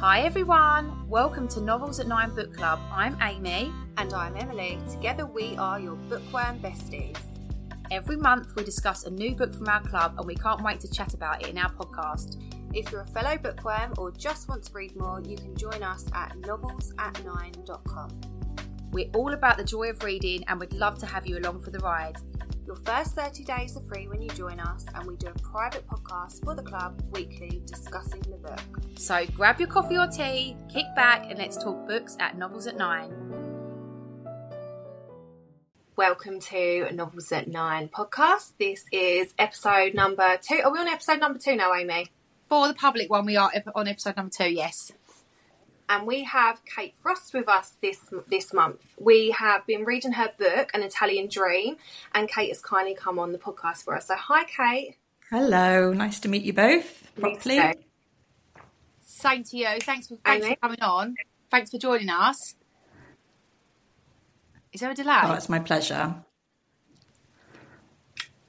Hi everyone, welcome to Novels at Nine Book Club. I'm Amy. And I'm Emily. Together we are your bookworm besties. Every month we discuss a new book from our club and we can't wait to chat about it in our podcast. If you're a fellow bookworm or just want to read more, you can join us at novelsatnine.com. We're all about the joy of reading and we'd love to have you along for the ride. Your first 30 days are free when you join us, and we do a private podcast for the club weekly discussing the book. So grab your coffee or tea, kick back, and let's talk books at Novels at Nine. Welcome to Novels at Nine podcast. This is episode number two. Are we on episode number two now, Amy? For the public one, we are on episode number two, yes and we have Kate Frost with us this this month. We have been reading her book, An Italian Dream, and Kate has kindly come on the podcast for us. So, hi, Kate. Hello, nice to meet you both properly. Same to you. Thanks for thanks for coming on. Thanks for joining us. Is there a delay? Oh, it's my pleasure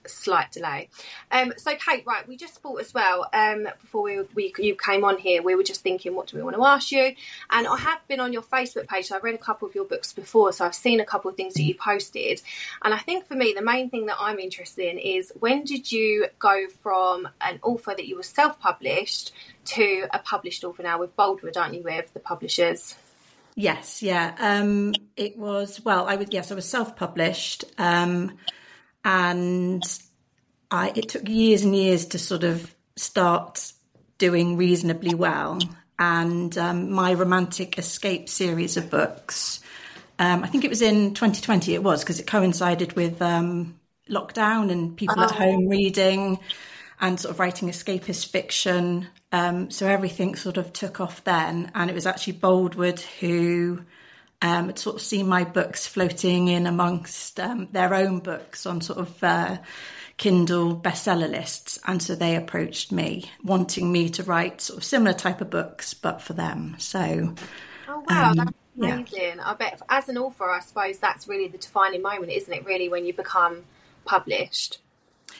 slight delay. Um, so, Kate, right, we just thought as well um, before we, we you came on here, we were just thinking, what do we want to ask you? And I have been on your Facebook page. So I've read a couple of your books before, so I've seen a couple of things that you posted. And I think for me, the main thing that I'm interested in is when did you go from an author that you were self-published to a published author now with Boldwood, aren't you, with the publishers? Yes, yeah. Um, it was well. I was yes, I was self-published. Um, and I it took years and years to sort of start doing reasonably well. And um, my romantic escape series of books, um, I think it was in 2020. It was because it coincided with um, lockdown and people oh. at home reading and sort of writing escapist fiction. Um, so everything sort of took off then, and it was actually Boldwood who um, sort of seen my books floating in amongst um, their own books on sort of uh, Kindle bestseller lists, and so they approached me, wanting me to write sort of similar type of books, but for them. So, oh wow, um, that's amazing! Yeah. I bet as an author, I suppose that's really the defining moment, isn't it? Really, when you become published.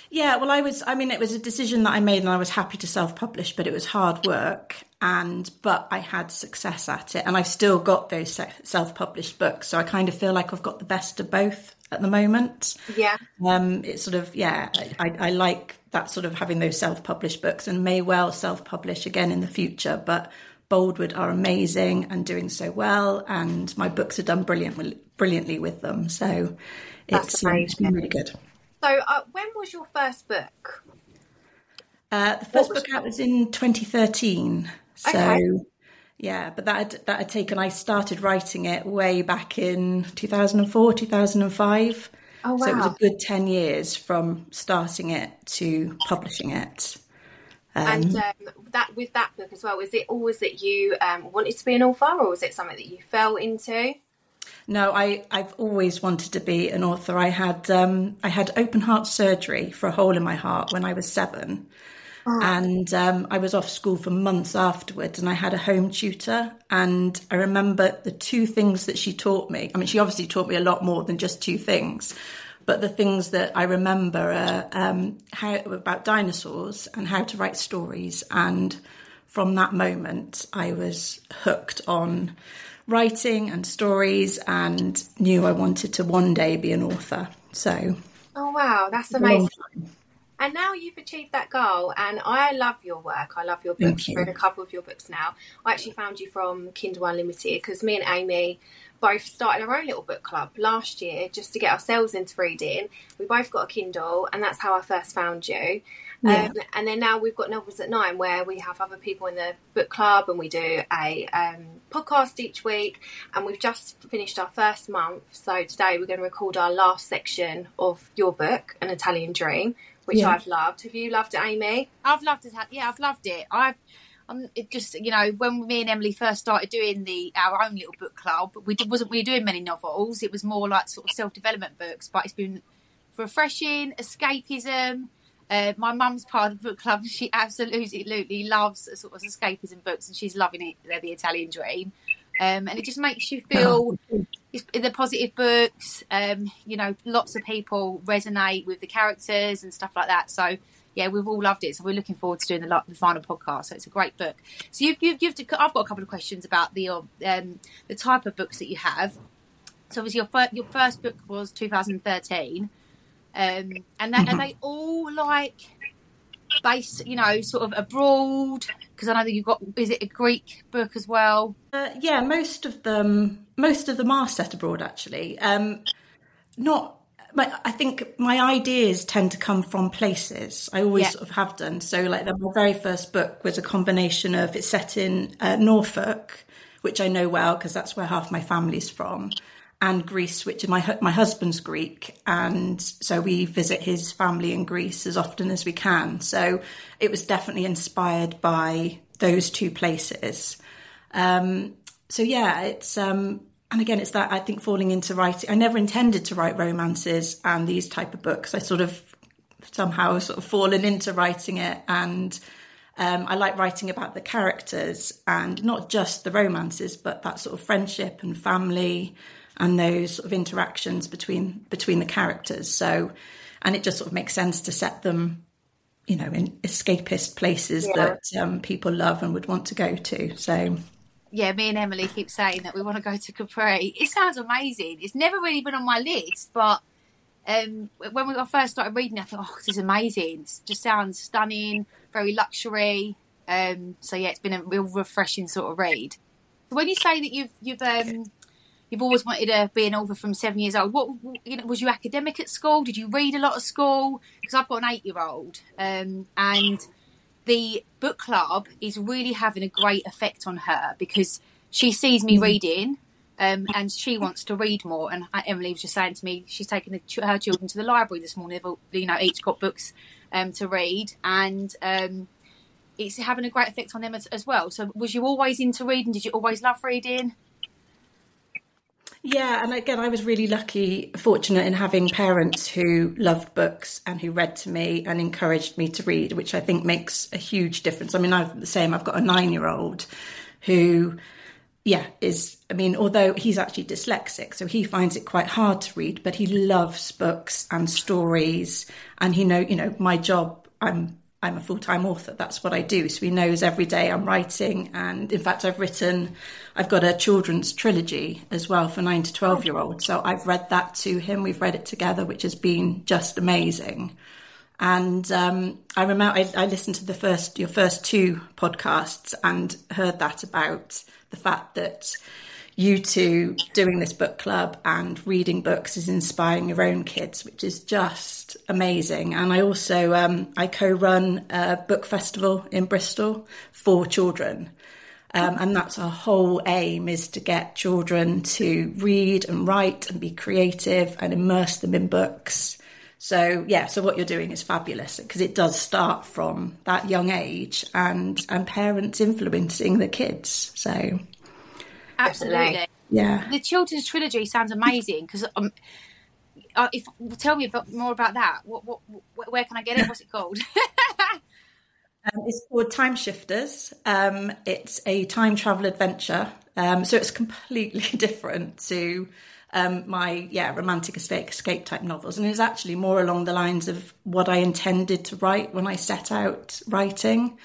Yeah, well, I was. I mean, it was a decision that I made, and I was happy to self-publish, but it was hard work. And but I had success at it, and I've still got those self-published books. So I kind of feel like I've got the best of both at the moment. Yeah. Um, it's sort of yeah. I, I like that sort of having those self-published books, and may well self-publish again in the future. But Boldwood are amazing and doing so well, and my books are done brilliantly, brilliantly with them. So it's, it's been really good. So, uh, when was your first book? Uh, the first book out was in 2013. So, okay. yeah, but that had, that had taken. I started writing it way back in 2004, 2005. Oh, wow. So it was a good 10 years from starting it to publishing it. Um, and um, that with that book as well, was it always that you um, wanted to be an author, or was it something that you fell into? No, I, I've always wanted to be an author. I had um, I had open heart surgery for a hole in my heart when I was seven, oh. and um, I was off school for months afterwards. And I had a home tutor, and I remember the two things that she taught me. I mean, she obviously taught me a lot more than just two things, but the things that I remember are um, how about dinosaurs and how to write stories. And from that moment, I was hooked on writing and stories and knew I wanted to one day be an author. So, oh wow, that's amazing. And now you've achieved that goal, and I love your work. I love your books. I've read a couple of your books now. I actually found you from Kindle Unlimited because me and Amy both started our own little book club last year just to get ourselves into reading. We both got a Kindle, and that's how I first found you. Yeah. Um, and then now we've got Novels at Nine, where we have other people in the book club, and we do a um, podcast each week. And we've just finished our first month, so today we're going to record our last section of your book, An Italian Dream, which yeah. I've loved. Have you loved it, Amy? I've loved it. Yeah, I've loved it. I've um, it just you know when me and Emily first started doing the our own little book club, we did, wasn't really doing many novels. It was more like sort of self development books, but it's been refreshing, escapism. Uh, my mum's part of the book club. She absolutely, absolutely loves sort of escapism books, and she's loving it. They're the Italian Dream, um, and it just makes you feel the positive books. Um, you know, lots of people resonate with the characters and stuff like that. So yeah, we've all loved it. So we're looking forward to doing the, the final podcast. So it's a great book. So you've, you've, you've I've got a couple of questions about the um, the type of books that you have. So obviously your first, your first book was 2013, um, and that, mm-hmm. are they all like based, you know, sort of abroad? Because I know that you've got is it a Greek book as well? Uh, yeah, most of them most of them are set abroad actually. Um, not my, I think my ideas tend to come from places. I always yeah. sort of have done. So, like the, my very first book was a combination of it's set in uh, Norfolk, which I know well because that's where half my family's from, and Greece, which my my husband's Greek, and so we visit his family in Greece as often as we can. So, it was definitely inspired by those two places. Um, so yeah, it's um, and again, it's that I think falling into writing. I never intended to write romances and these type of books. I sort of somehow sort of fallen into writing it, and um, I like writing about the characters and not just the romances, but that sort of friendship and family and those sort of interactions between between the characters. So, and it just sort of makes sense to set them, you know, in escapist places yeah. that um, people love and would want to go to. So yeah, me and Emily keep saying that we want to go to Capri. It sounds amazing. It's never really been on my list, but um, when we first started reading, I thought, oh, this is amazing. It just sounds stunning, very luxury. Um, so yeah, it's been a real refreshing sort of read. When you say that you've you've um, you've always wanted to be an author from seven years old, what you know was you academic at school? Did you read a lot at school? Because I've got an eight year old, um, and the book club is really having a great effect on her because she sees me mm. reading um, and she wants to read more. And Emily was just saying to me, she's taken the, her children to the library this morning. They've all, you know, each got books um, to read, and um, it's having a great effect on them as, as, well. So, was you always into reading? Did you always love reading? Yeah, and again, I was really lucky, fortunate in having parents who loved books and who read to me and encouraged me to read, which I think makes a huge difference. I mean, I'm the same. I've got a nine year old who, yeah, is, I mean, although he's actually dyslexic, so he finds it quite hard to read, but he loves books and stories. And he know, you know, my job, I'm I'm a full time author. That's what I do. So he knows every day I'm writing. And in fact, I've written, I've got a children's trilogy as well for nine to 12 year olds. So I've read that to him. We've read it together, which has been just amazing. And um, I remember I, I listened to the first, your first two podcasts and heard that about the fact that you two doing this book club and reading books is inspiring your own kids, which is just amazing. And I also um, I co-run a book festival in Bristol for children. Um, and that's our whole aim is to get children to read and write and be creative and immerse them in books. So yeah, so what you're doing is fabulous because it does start from that young age and and parents influencing the kids. So Absolutely. Yeah. The children's trilogy sounds amazing because um, uh, if tell me about, more about that. What, what, where can I get it? What's it called? um, it's called Time Shifters. Um, it's a time travel adventure. Um, so it's completely different to um, my yeah romantic escape, escape type novels, and it's actually more along the lines of what I intended to write when I set out writing.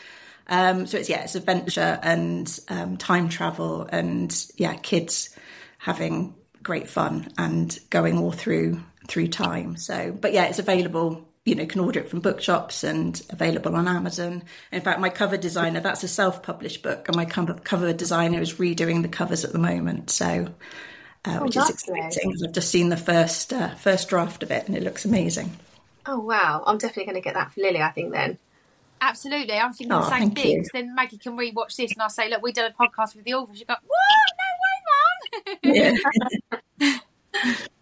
Um, so it's yeah, it's adventure and um, time travel, and yeah, kids having great fun and going all through through time. So, but yeah, it's available. You know, can order it from bookshops and available on Amazon. In fact, my cover designer, that's a self-published book, and my cover designer is redoing the covers at the moment. So, uh, oh, which is exciting. I've just seen the first uh, first draft of it, and it looks amazing. Oh wow! I'm definitely going to get that for Lily. I think then. Absolutely. I'm thinking oh, the same thing. Then Maggie can rewatch this and I'll say, look, we did a podcast with the author. She'll go, what? No way, Mum. Yeah.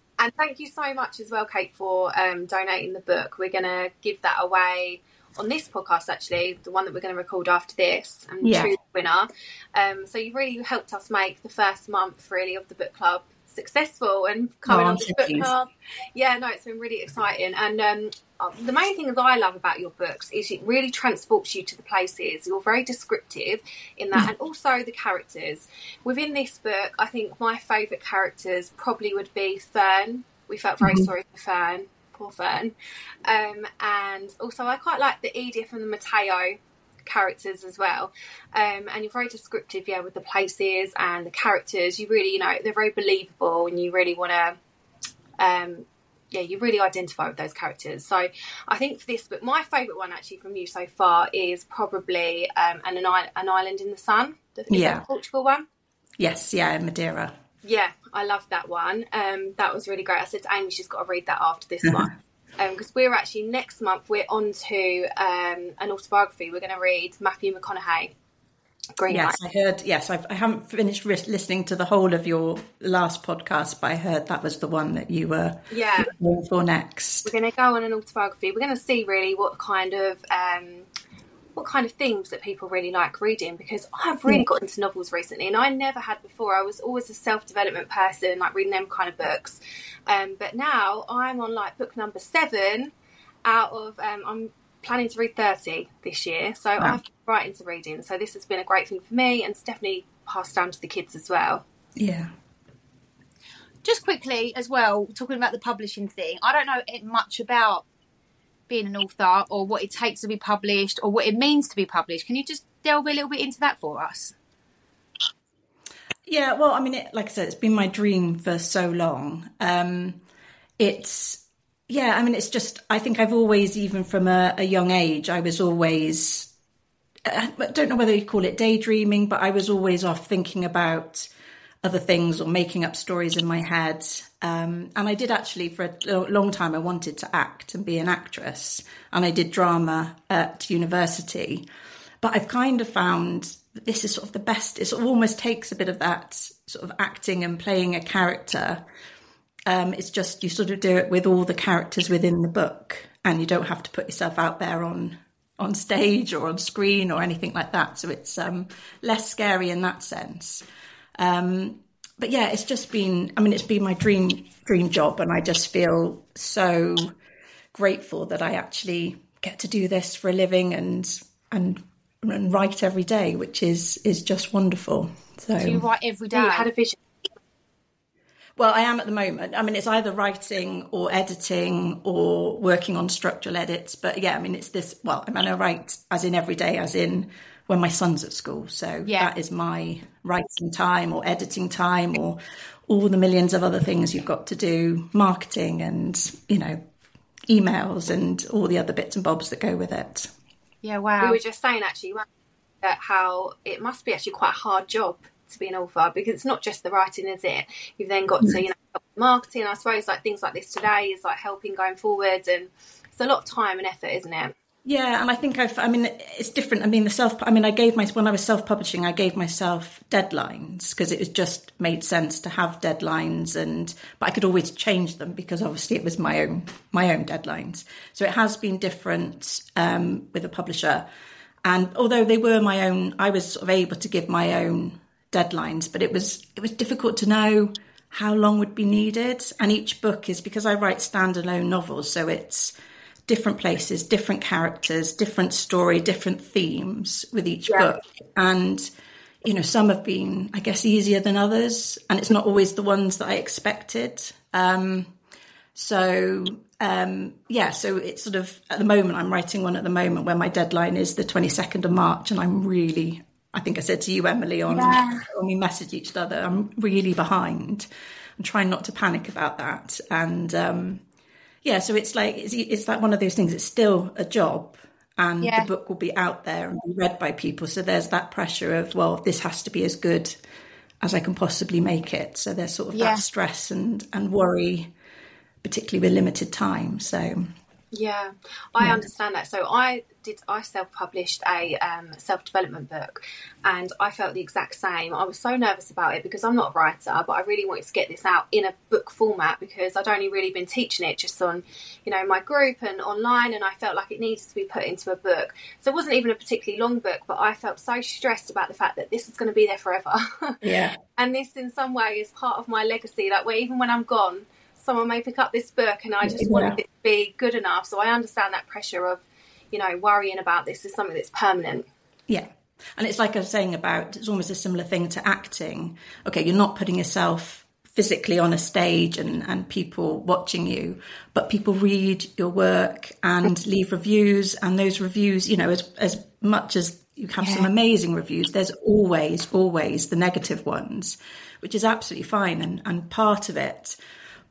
and thank you so much as well, Kate, for um, donating the book. We're going to give that away on this podcast, actually, the one that we're going to record after this, and yeah. choose the winner. Um, so you really helped us make the first month, really, of the book club successful and coming oh, on the book club. Yeah, no, it's been really exciting. And um, uh, the main thing that I love about your books is it really transports you to the places. You're very descriptive in that, and also the characters. Within this book, I think my favourite characters probably would be Fern. We felt very mm-hmm. sorry for Fern. Poor Fern. Um, and also, I quite like the Edith and the Matteo characters as well. Um, and you're very descriptive, yeah, with the places and the characters. You really, you know, they're very believable, and you really want to, um, yeah, you really identify with those characters. So I think for this book, my favourite one actually from you so far is probably um, an, an Island in the Sun, the yeah. Portugal one. Yes, yeah, Madeira. Yeah, I loved that one. Um, that was really great. I said to Amy, she's got to read that after this one because um, we're actually next month we're on to um, an autobiography. We're going to read Matthew McConaughey. Green yes, Light. I heard. Yes, I've, I have not finished listening to the whole of your last podcast, but I heard that was the one that you were yeah going for next. We're going to go on an autobiography. We're going to see really what kind of um, what kind of things that people really like reading because I've really yeah. got into novels recently and I never had before. I was always a self development person, like reading them kind of books. Um, but now I'm on like book number seven out of, um, I'm planning to read 30 this year. So wow. I've right into reading. So this has been a great thing for me and it's definitely passed down to the kids as well. Yeah. Just quickly as well, talking about the publishing thing, I don't know much about being an author or what it takes to be published or what it means to be published. Can you just delve a little bit into that for us? Yeah, well, I mean, it, like I said, it's been my dream for so long. Um, it's, yeah, I mean, it's just, I think I've always, even from a, a young age, I was always, I don't know whether you call it daydreaming, but I was always off thinking about other things or making up stories in my head. Um, and I did actually, for a long time, I wanted to act and be an actress. And I did drama at university. But I've kind of found that this is sort of the best. It sort of almost takes a bit of that sort of acting and playing a character. Um, it's just you sort of do it with all the characters within the book, and you don't have to put yourself out there on on stage or on screen or anything like that. So it's um, less scary in that sense. Um, but yeah, it's just been, I mean, it's been my dream, dream job. And I just feel so grateful that I actually get to do this for a living and, and, and write every day, which is, is just wonderful. So, so you write every day. You had a vision. Well, I am at the moment. I mean, it's either writing or editing or working on structural edits. But yeah, I mean, it's this. Well, I mean, I write as in every day, as in when my son's at school. So yeah. that is my writing time or editing time or all the millions of other things you've got to do, marketing and, you know, emails and all the other bits and bobs that go with it. Yeah, wow. We were just saying actually how it must be actually quite a hard job to be an author because it's not just the writing, is it? You've then got to, you know, marketing. I suppose like things like this today is like helping going forward and it's a lot of time and effort, isn't it? Yeah, and I think I've. I mean, it's different. I mean, the self. I mean, I gave my when I was self-publishing, I gave myself deadlines because it was just made sense to have deadlines, and but I could always change them because obviously it was my own my own deadlines. So it has been different um, with a publisher, and although they were my own, I was sort of able to give my own deadlines, but it was it was difficult to know how long would be needed. And each book is because I write standalone novels, so it's different places, different characters, different story, different themes with each yeah. book. And, you know, some have been, I guess, easier than others. And it's not always the ones that I expected. Um, so, um, yeah, so it's sort of at the moment, I'm writing one at the moment where my deadline is the 22nd of March. And I'm really, I think I said to you, Emily, on yeah. when we message each other, I'm really behind. I'm trying not to panic about that. And, um, yeah, so it's like it's, it's like one of those things. It's still a job, and yeah. the book will be out there and be read by people. So there's that pressure of well, this has to be as good as I can possibly make it. So there's sort of yeah. that stress and and worry, particularly with limited time. So yeah, I yeah. understand that. So I did. I self-published a um, self-development book, and I felt the exact same. I was so nervous about it because I'm not a writer, but I really wanted to get this out in a book format because I'd only really been teaching it just on, you know, my group and online, and I felt like it needed to be put into a book. So it wasn't even a particularly long book, but I felt so stressed about the fact that this is going to be there forever. Yeah. and this, in some way, is part of my legacy. Like, where even when I'm gone someone may pick up this book and I just yeah. wanted it to be good enough. So I understand that pressure of, you know, worrying about this is something that's permanent. Yeah. And it's like I was saying about, it's almost a similar thing to acting. Okay, you're not putting yourself physically on a stage and, and people watching you, but people read your work and leave reviews. And those reviews, you know, as, as much as you have yeah. some amazing reviews, there's always, always the negative ones, which is absolutely fine and, and part of it.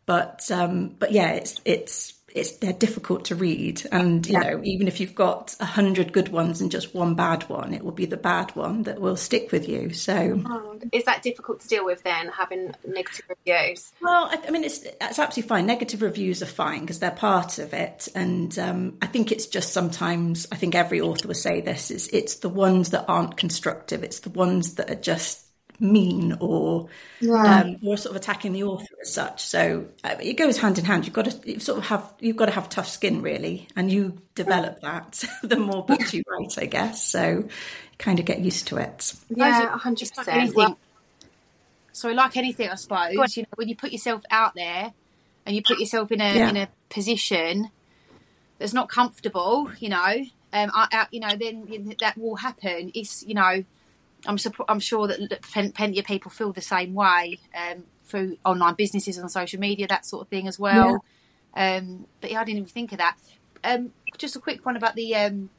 But, um, but yeah, it's, it's, it's they're difficult to read. And you yeah. know even if you've got a hundred good ones and just one bad one it will be the bad one that will stick with you. So oh, is that difficult to deal with then having negative reviews? Well i, I mean it's it's absolutely fine. Negative reviews are fine because they're part of it. And um, i think it's just sometimes i think every author will say this is it's the ones that aren't constructive. It's the ones that are just mean or yeah. um, or sort of attacking the author as such. So uh, it goes hand in hand. You've got to sort of have you've got to have tough skin really, and you develop that the more books you write, I guess. So kind of get used to it. Yeah, hundred percent. So like anything, I suppose you know when you put yourself out there and you put yourself in a yeah. in a position that's not comfortable, you know, um, I, I, you know, then that will happen. It's you know I'm, I'm sure that plenty of people feel the same way um, through online businesses and social media, that sort of thing as well. Yeah. Um, but yeah, I didn't even think of that. Um, just a quick one about the um,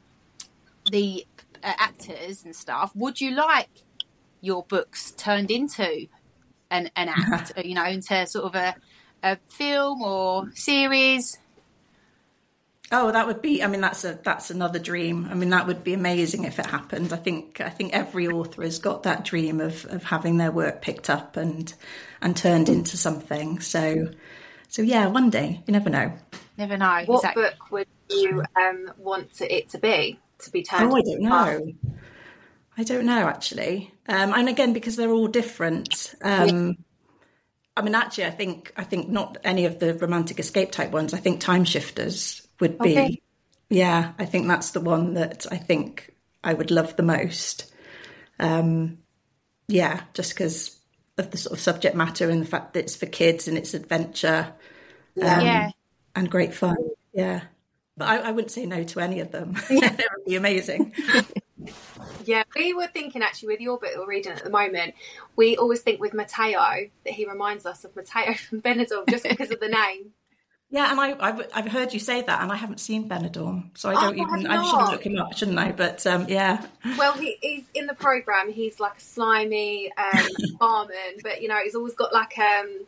the uh, actors and stuff. Would you like your books turned into an, an act, you know, into sort of a, a film or series? Oh, that would be. I mean, that's a that's another dream. I mean, that would be amazing if it happened. I think I think every author has got that dream of of having their work picked up and and turned into something. So, so yeah, one day you never know. Never know. What exactly. book would you um, want to, it to be to be turned? Oh, I don't know. I don't know actually. Um, and again, because they're all different. Um, I mean, actually, I think I think not any of the romantic escape type ones. I think Time Shifters would be. Okay. yeah i think that's the one that i think i would love the most. Um yeah just because of the sort of subject matter and the fact that it's for kids and it's adventure um, yeah. and great fun. Yeah. But I, I, wouldn't say no to any of them. That would be amazing. Yeah we were thinking actually with your book we're reading at the moment we always think with Matteo that he reminds us of Mateo from Benidorm just because of the name yeah, and I, I've, I've heard you say that, and I haven't seen Benidorm, so I don't oh, even. I should look him up, shouldn't I? But um, yeah. Well, he, he's in the program. He's like a slimy um, barman, but you know, he's always got like um,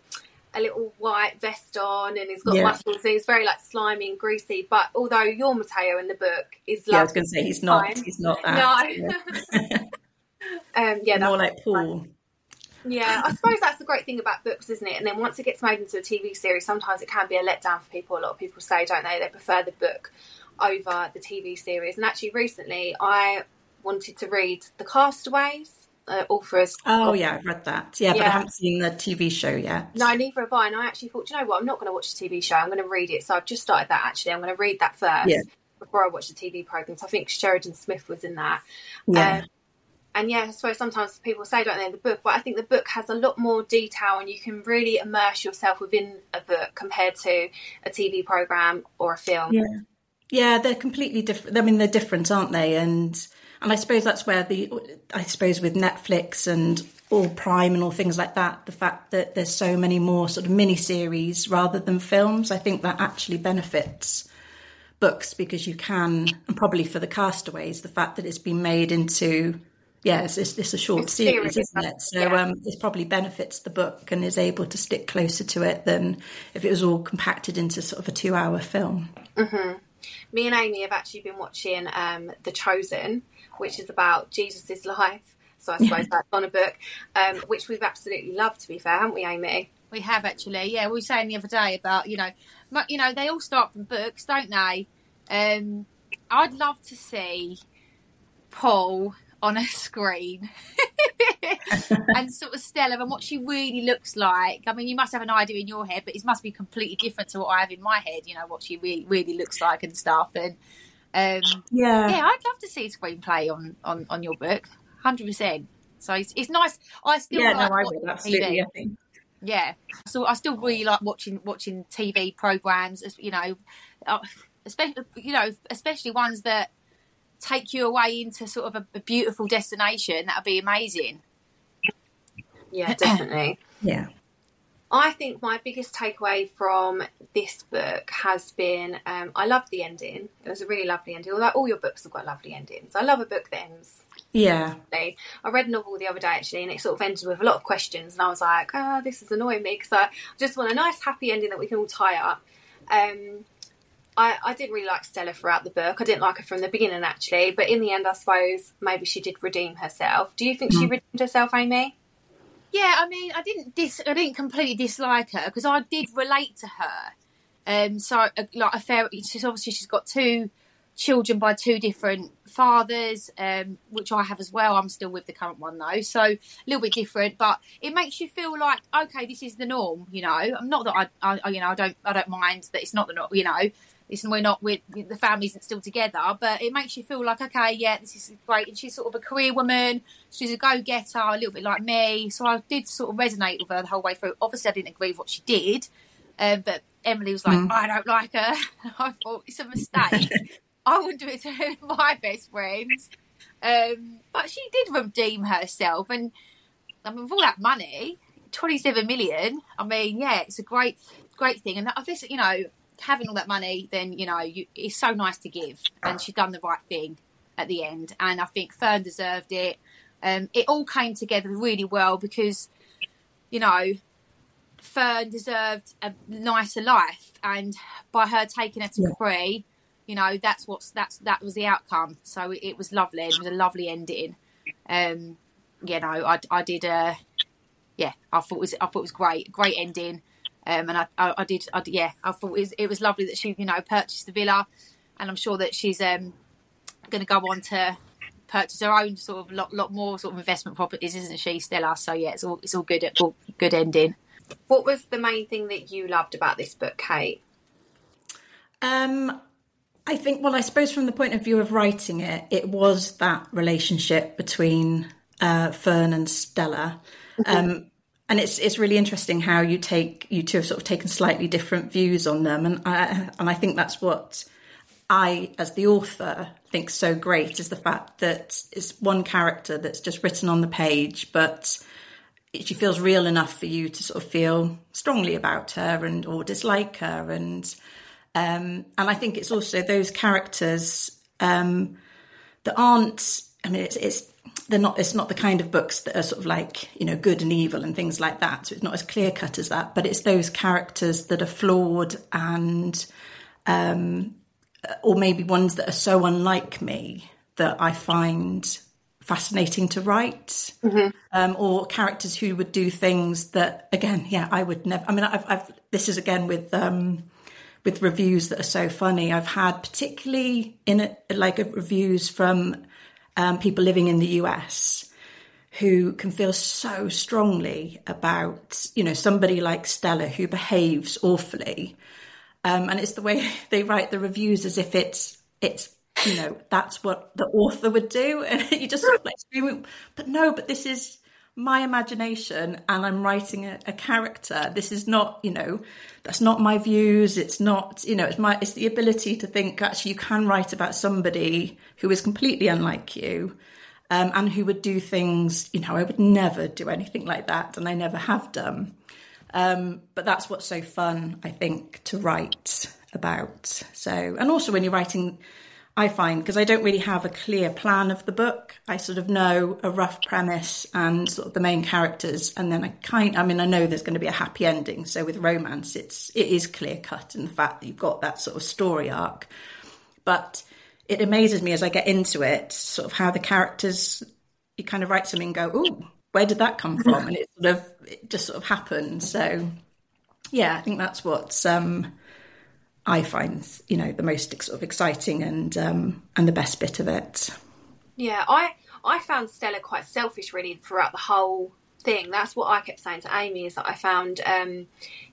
a little white vest on, and he's got yeah. muscles. So he's very like slimy and greasy. But although your Matteo in the book is, like, yeah, I was going to say he's not. He's not that. No. Yeah. um, yeah, more like Paul. Yeah, I suppose that's the great thing about books, isn't it? And then once it gets made into a TV series, sometimes it can be a letdown for people. A lot of people say, don't they? They prefer the book over the TV series. And actually, recently, I wanted to read The Castaways. Uh, authors. Oh yeah, I've read that. Yeah, yeah, but I haven't seen the TV show yet. No, neither have I. And I actually thought, you know what? I'm not going to watch the TV show. I'm going to read it. So I've just started that. Actually, I'm going to read that first. Yeah. Before I watch the TV programs, I think Sheridan Smith was in that. Yeah. Um, and yeah, I suppose sometimes people say, don't they, the book, but I think the book has a lot more detail and you can really immerse yourself within a book compared to a TV program or a film. Yeah, yeah, they're completely different. I mean, they're different, aren't they? And and I suppose that's where the, I suppose with Netflix and all Prime and all things like that, the fact that there's so many more sort of mini series rather than films, I think that actually benefits books because you can, and probably for the castaways, the fact that it's been made into yeah, it's, it's, it's a short it's series, series, isn't it? So yeah. um, it probably benefits the book and is able to stick closer to it than if it was all compacted into sort of a two-hour film. Mm-hmm. Me and Amy have actually been watching um, The Chosen, which is about Jesus's life. So I suppose that's on a book, um, which we've absolutely loved. To be fair, haven't we, Amy? We have actually. Yeah, we were saying the other day about you know, you know, they all start from books, don't they? Um, I'd love to see Paul on a screen and sort of Stella and what she really looks like. I mean, you must have an idea in your head, but it must be completely different to what I have in my head. You know what she really, really looks like and stuff. And um, yeah, yeah, I'd love to see a screenplay on on on your book, hundred percent. So it's, it's nice. I still yeah, like no, I would absolutely. TV. I think. Yeah, so I still really like watching watching TV programs. You know, uh, especially you know, especially ones that take you away into sort of a, a beautiful destination, that would be amazing. Yeah, definitely. yeah. I think my biggest takeaway from this book has been um, I love the ending. It was a really lovely ending. Although all your books have got lovely endings. I love a book that ends. Yeah. I read a novel the other day actually, and it sort of ended with a lot of questions, and I was like, "Oh, this is annoying me," because I just want a nice, happy ending that we can all tie up. Um, I, I didn't really like Stella throughout the book. I didn't like her from the beginning, actually, but in the end, I suppose maybe she did redeem herself. Do you think mm. she redeemed herself, Amy? Yeah, I mean, I didn't dis, I didn't completely dislike her because I did relate to her. Um, so uh, like a fair, she's obviously she's got two children by two different fathers, um, which I have as well. I'm still with the current one though, so a little bit different, but it makes you feel like okay, this is the norm. You know, I'm not that I, I you know, I don't, I don't mind that it's not the norm. You know, listen, we're not with the family isn't still together, but it makes you feel like, okay, yeah, this is great. And she's sort of a career woman. She's a go getter, a little bit like me. So I did sort of resonate with her the whole way through. Obviously, I didn't agree with what she did, um, but Emily was like, mm. I don't like her. I thought it's a mistake. I wouldn't do it to my best friends. Um, but she did redeem herself, and I mean, with all that money, twenty-seven million. I mean, yeah, it's a great, great thing. And I guess you know, having all that money, then you know you, it's so nice to give, and she's done the right thing at the end. And I think Fern deserved it. Um, it all came together really well because you know Fern deserved a nicer life, and by her taking her to yeah. Capri, you know that's what's that's that was the outcome. So it, it was lovely. It was a lovely ending. Um, you know, I, I did. Uh, yeah, I thought it was I thought it was great, great ending. Um, and I, I, I, did, I, yeah, I thought it was, it was, lovely that she, you know, purchased the villa, and I'm sure that she's um, going to go on to purchase her own sort of lot, lot more sort of investment properties, isn't she, Stella? So yeah, it's all, it's all good, all good ending. What was the main thing that you loved about this book, Kate? Um, I think, well, I suppose from the point of view of writing it, it was that relationship between uh, Fern and Stella. Mm-hmm. Um, and it's it's really interesting how you take you two have sort of taken slightly different views on them, and I and I think that's what I, as the author, think so great is the fact that it's one character that's just written on the page, but she feels real enough for you to sort of feel strongly about her and or dislike her, and um, and I think it's also those characters um, that aren't. I mean, it's, it's they're not it's not the kind of books that are sort of like you know good and evil and things like that. So it's not as clear cut as that but it's those characters that are flawed and um or maybe ones that are so unlike me that i find fascinating to write. Mm-hmm. um, or characters who would do things that again yeah i would never i mean i've, I've this is again with um with reviews that are so funny. I've had particularly in a, like a, reviews from um, people living in the US who can feel so strongly about, you know, somebody like Stella who behaves awfully. Um, and it's the way they write the reviews as if it's, it's, you know, that's what the author would do. And you just sort of like screaming, but no, but this is my imagination and I'm writing a, a character. This is not, you know, that's not my views. It's not, you know, it's my, it's the ability to think actually you can write about somebody who is completely unlike you. Um, and who would do things, you know, I would never do anything like that, and I never have done. Um, but that's what's so fun, I think, to write about. So, and also when you're writing I find because I don't really have a clear plan of the book. I sort of know a rough premise and sort of the main characters, and then I kind. I mean, I know there's going to be a happy ending. So with romance, it's it is clear cut in the fact that you've got that sort of story arc. But it amazes me as I get into it, sort of how the characters. You kind of write something and go, "Oh, where did that come from?" And it sort of it just sort of happened. So yeah, I think that's what's um, I find, you know, the most sort of exciting and um, and the best bit of it. Yeah, I I found Stella quite selfish really throughout the whole thing. That's what I kept saying to Amy is that I found, um,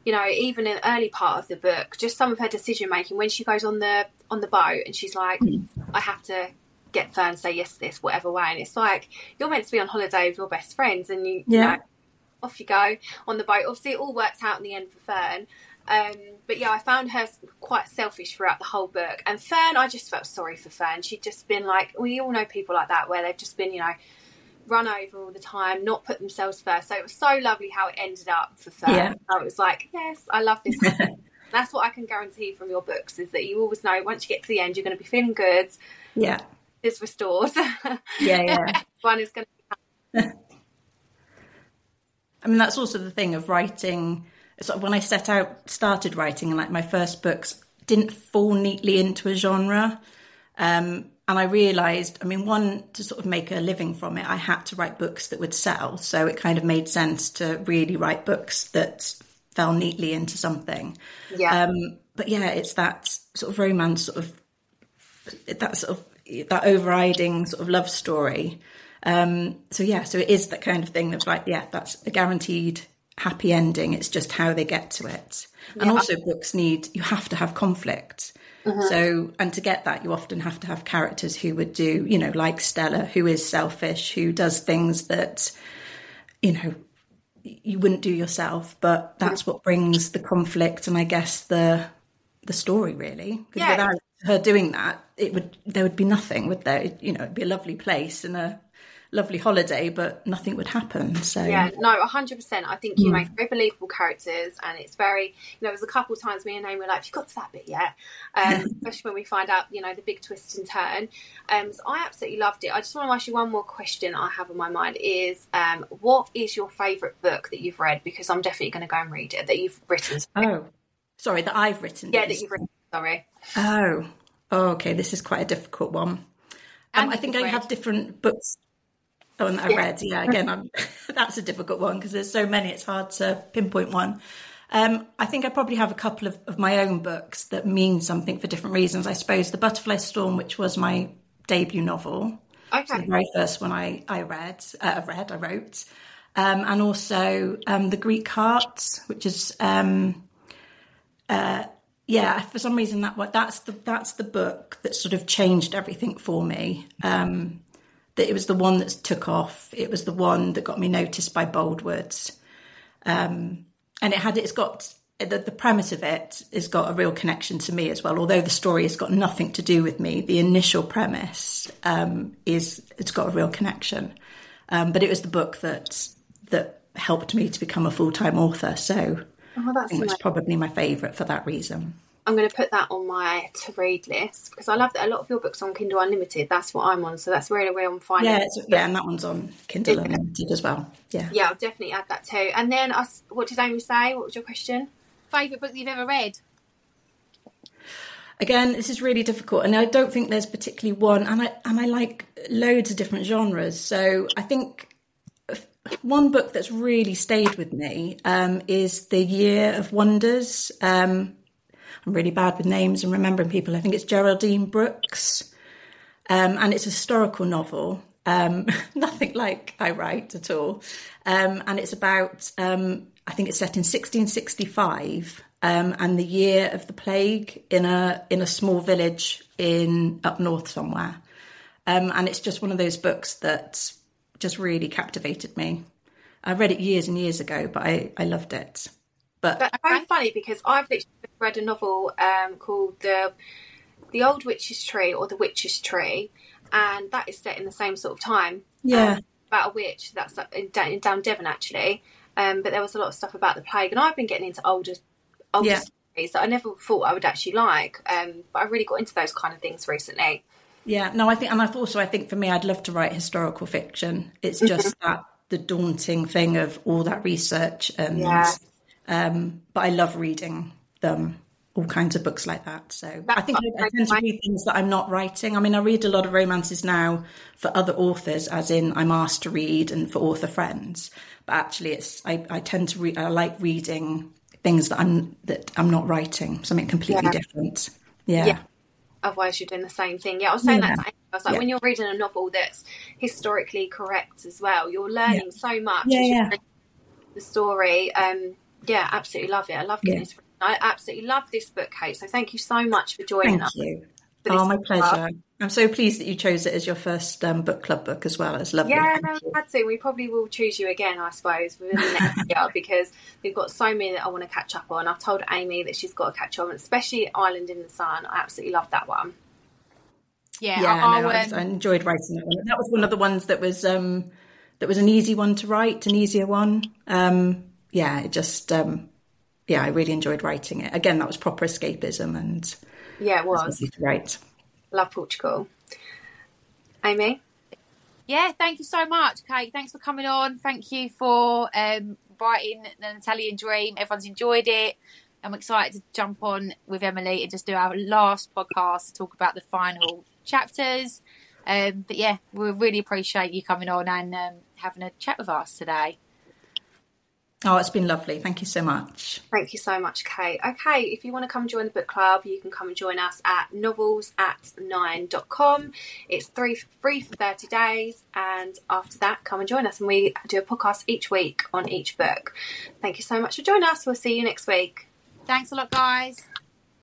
you know, even in the early part of the book, just some of her decision making when she goes on the on the boat and she's like, mm. I have to get Fern say yes to this whatever way, and it's like you're meant to be on holiday with your best friends and you, yeah. you know, off you go on the boat. Obviously, it all works out in the end for Fern. Um, but yeah, I found her quite selfish throughout the whole book. And Fern, I just felt sorry for Fern. She'd just been like, we all know people like that where they've just been, you know, run over all the time, not put themselves first. So it was so lovely how it ended up for Fern. Yeah. I was like, yes, I love this. That's what I can guarantee from your books is that you always know once you get to the end, you're going to be feeling good. Yeah. It's restored. Yeah, yeah. One is going to. I mean, that's also the thing of writing. Sort of when I set out, started writing, and like my first books didn't fall neatly into a genre. Um, and I realised, I mean, one to sort of make a living from it, I had to write books that would sell. So it kind of made sense to really write books that fell neatly into something. Yeah. Um, but yeah, it's that sort of romance, sort of that sort of that overriding sort of love story. Um, so yeah, so it is that kind of thing that's like, yeah, that's a guaranteed happy ending. It's just how they get to it. And also books need, you have to have conflict. Uh-huh. So, and to get that, you often have to have characters who would do, you know, like Stella, who is selfish, who does things that, you know, you wouldn't do yourself, but that's what brings the conflict and I guess the the story really. Because Yeah. without her doing that, it would there would be nothing, would there? It, you know, it'd be a lovely place and a lovely holiday, but nothing would happen. So Yeah, no, hundred percent. I think you make very believable characters, and it's very. You know, there was a couple of times me and Amy were like, "Have "You got to that bit yet?" Um, especially when we find out, you know, the big twist and turn. Um, so I absolutely loved it. I just want to ask you one more question. I have on my mind is, um, what is your favourite book that you've read? Because I'm definitely going to go and read it that you've written. Oh, sorry, that I've written. Yeah, these. that you've written. Sorry. Oh, oh, okay. This is quite a difficult one. Um, I think I have different books. Oh, and that I read. Yeah, again, I'm, that's a difficult one because there's so many. It's hard to pinpoint one. Um, I think I probably have a couple of, of my own books that mean something for different reasons. I suppose The Butterfly Storm, which was my debut novel, so the very first one I I read, uh, read, I wrote, um, and also um, The Greek Heart, which is um, yeah, for some reason that that's the that's the book that sort of changed everything for me. Um, that it was the one that took off. It was the one that got me noticed by Boldwood, um, and it had it's got the, the premise of it has got a real connection to me as well. Although the story has got nothing to do with me, the initial premise um, is it's got a real connection. Um, but it was the book that that helped me to become a full time author. So Oh, I think nice. it's probably my favourite for that reason. I'm going to put that on my to read list because I love that a lot of your books on Kindle Unlimited. That's what I'm on, so that's really where I'm finding. Yeah, it's, yeah, and that one's on Kindle Unlimited as well. Yeah. Yeah, I'll definitely add that too. And then, us, what did Amy say? What was your question? Favourite book you've ever read? Again, this is really difficult, and I don't think there's particularly one. And I and I like loads of different genres. So I think one book that's really stayed with me um, is The Year of Wonders. Um, I'm really bad with names and remembering people. I think it's Geraldine Brooks, um, and it's a historical novel. Um, nothing like I write at all, um, and it's about. Um, I think it's set in 1665, um, and the year of the plague in a in a small village in up north somewhere. Um, and it's just one of those books that just really captivated me. I read it years and years ago, but I, I loved it. But That's very funny because I've literally read a novel um, called the the Old Witch's Tree or the Witch's Tree, and that is set in the same sort of time. Yeah. um, about a witch that's in, down, in down Devon actually. Um, but there was a lot of stuff about the plague, and I've been getting into older older Yeah. stories that I never thought I would actually like. Um, but I really got into those kind of things recently. Yeah, no, I think, and I also I think for me, I'd love to write historical fiction. It's just that the daunting thing of all that research, and Yeah. um, but I love reading them, all kinds of books like that. So I think I, I tend to read things that I'm not writing. I mean, I read a lot of romances now for other authors, as in I'm asked to read, and for author friends. But actually, it's I, I tend to read. I like reading things that I'm that I'm not writing, something completely Yeah. different. Yeah. Yeah. Otherwise, you're doing the same thing. Yeah, I was saying that. Yeah. To Amy. I was like, when you're reading a novel that's historically correct as well, you're learning so much. Yeah, yeah. The story. Um, yeah, absolutely love it. I love getting Yeah. This. I absolutely love this book, Kate. So thank you so much for joining us. Thank us. you. Oh, my book pleasure. club. I'm so pleased that you chose it as your first um, book club book as well. It's lovely. Yeah, no, you. we had to. We probably will choose you again, I suppose, within the next year because we've got so many that I want to catch up on. I've told Amy that she's got to catch up on, especially Island in the Sun. I absolutely love that one. Yeah, yeah, I'll, no, I, um, I enjoyed writing that one. That was one of the ones that was um, that was an easy one to write, an easier one. Um, yeah, it just um, yeah, I really enjoyed writing it. Again, that was proper escapism and yeah, it was. Right. Love Portugal. Amy? Yeah, thank you so much, Kate. Thanks for coming on. Thank you for um, writing the Italian Dream. Everyone's enjoyed it. I'm excited to jump on with Emily and just do our last podcast to talk about the final chapters. Um, but yeah, we really appreciate you coming on and um, having a chat with us today. Oh, it's been lovely. Thank you so much. Thank you so much, Kate. Okay, if you want to come join the book club, you can come and join us at novelsatnine.com. It's three, free for 30 days, and after that, come and join us. And we do a podcast each week on each book. Thank you so much for joining us. We'll see you next week. Thanks a lot, guys.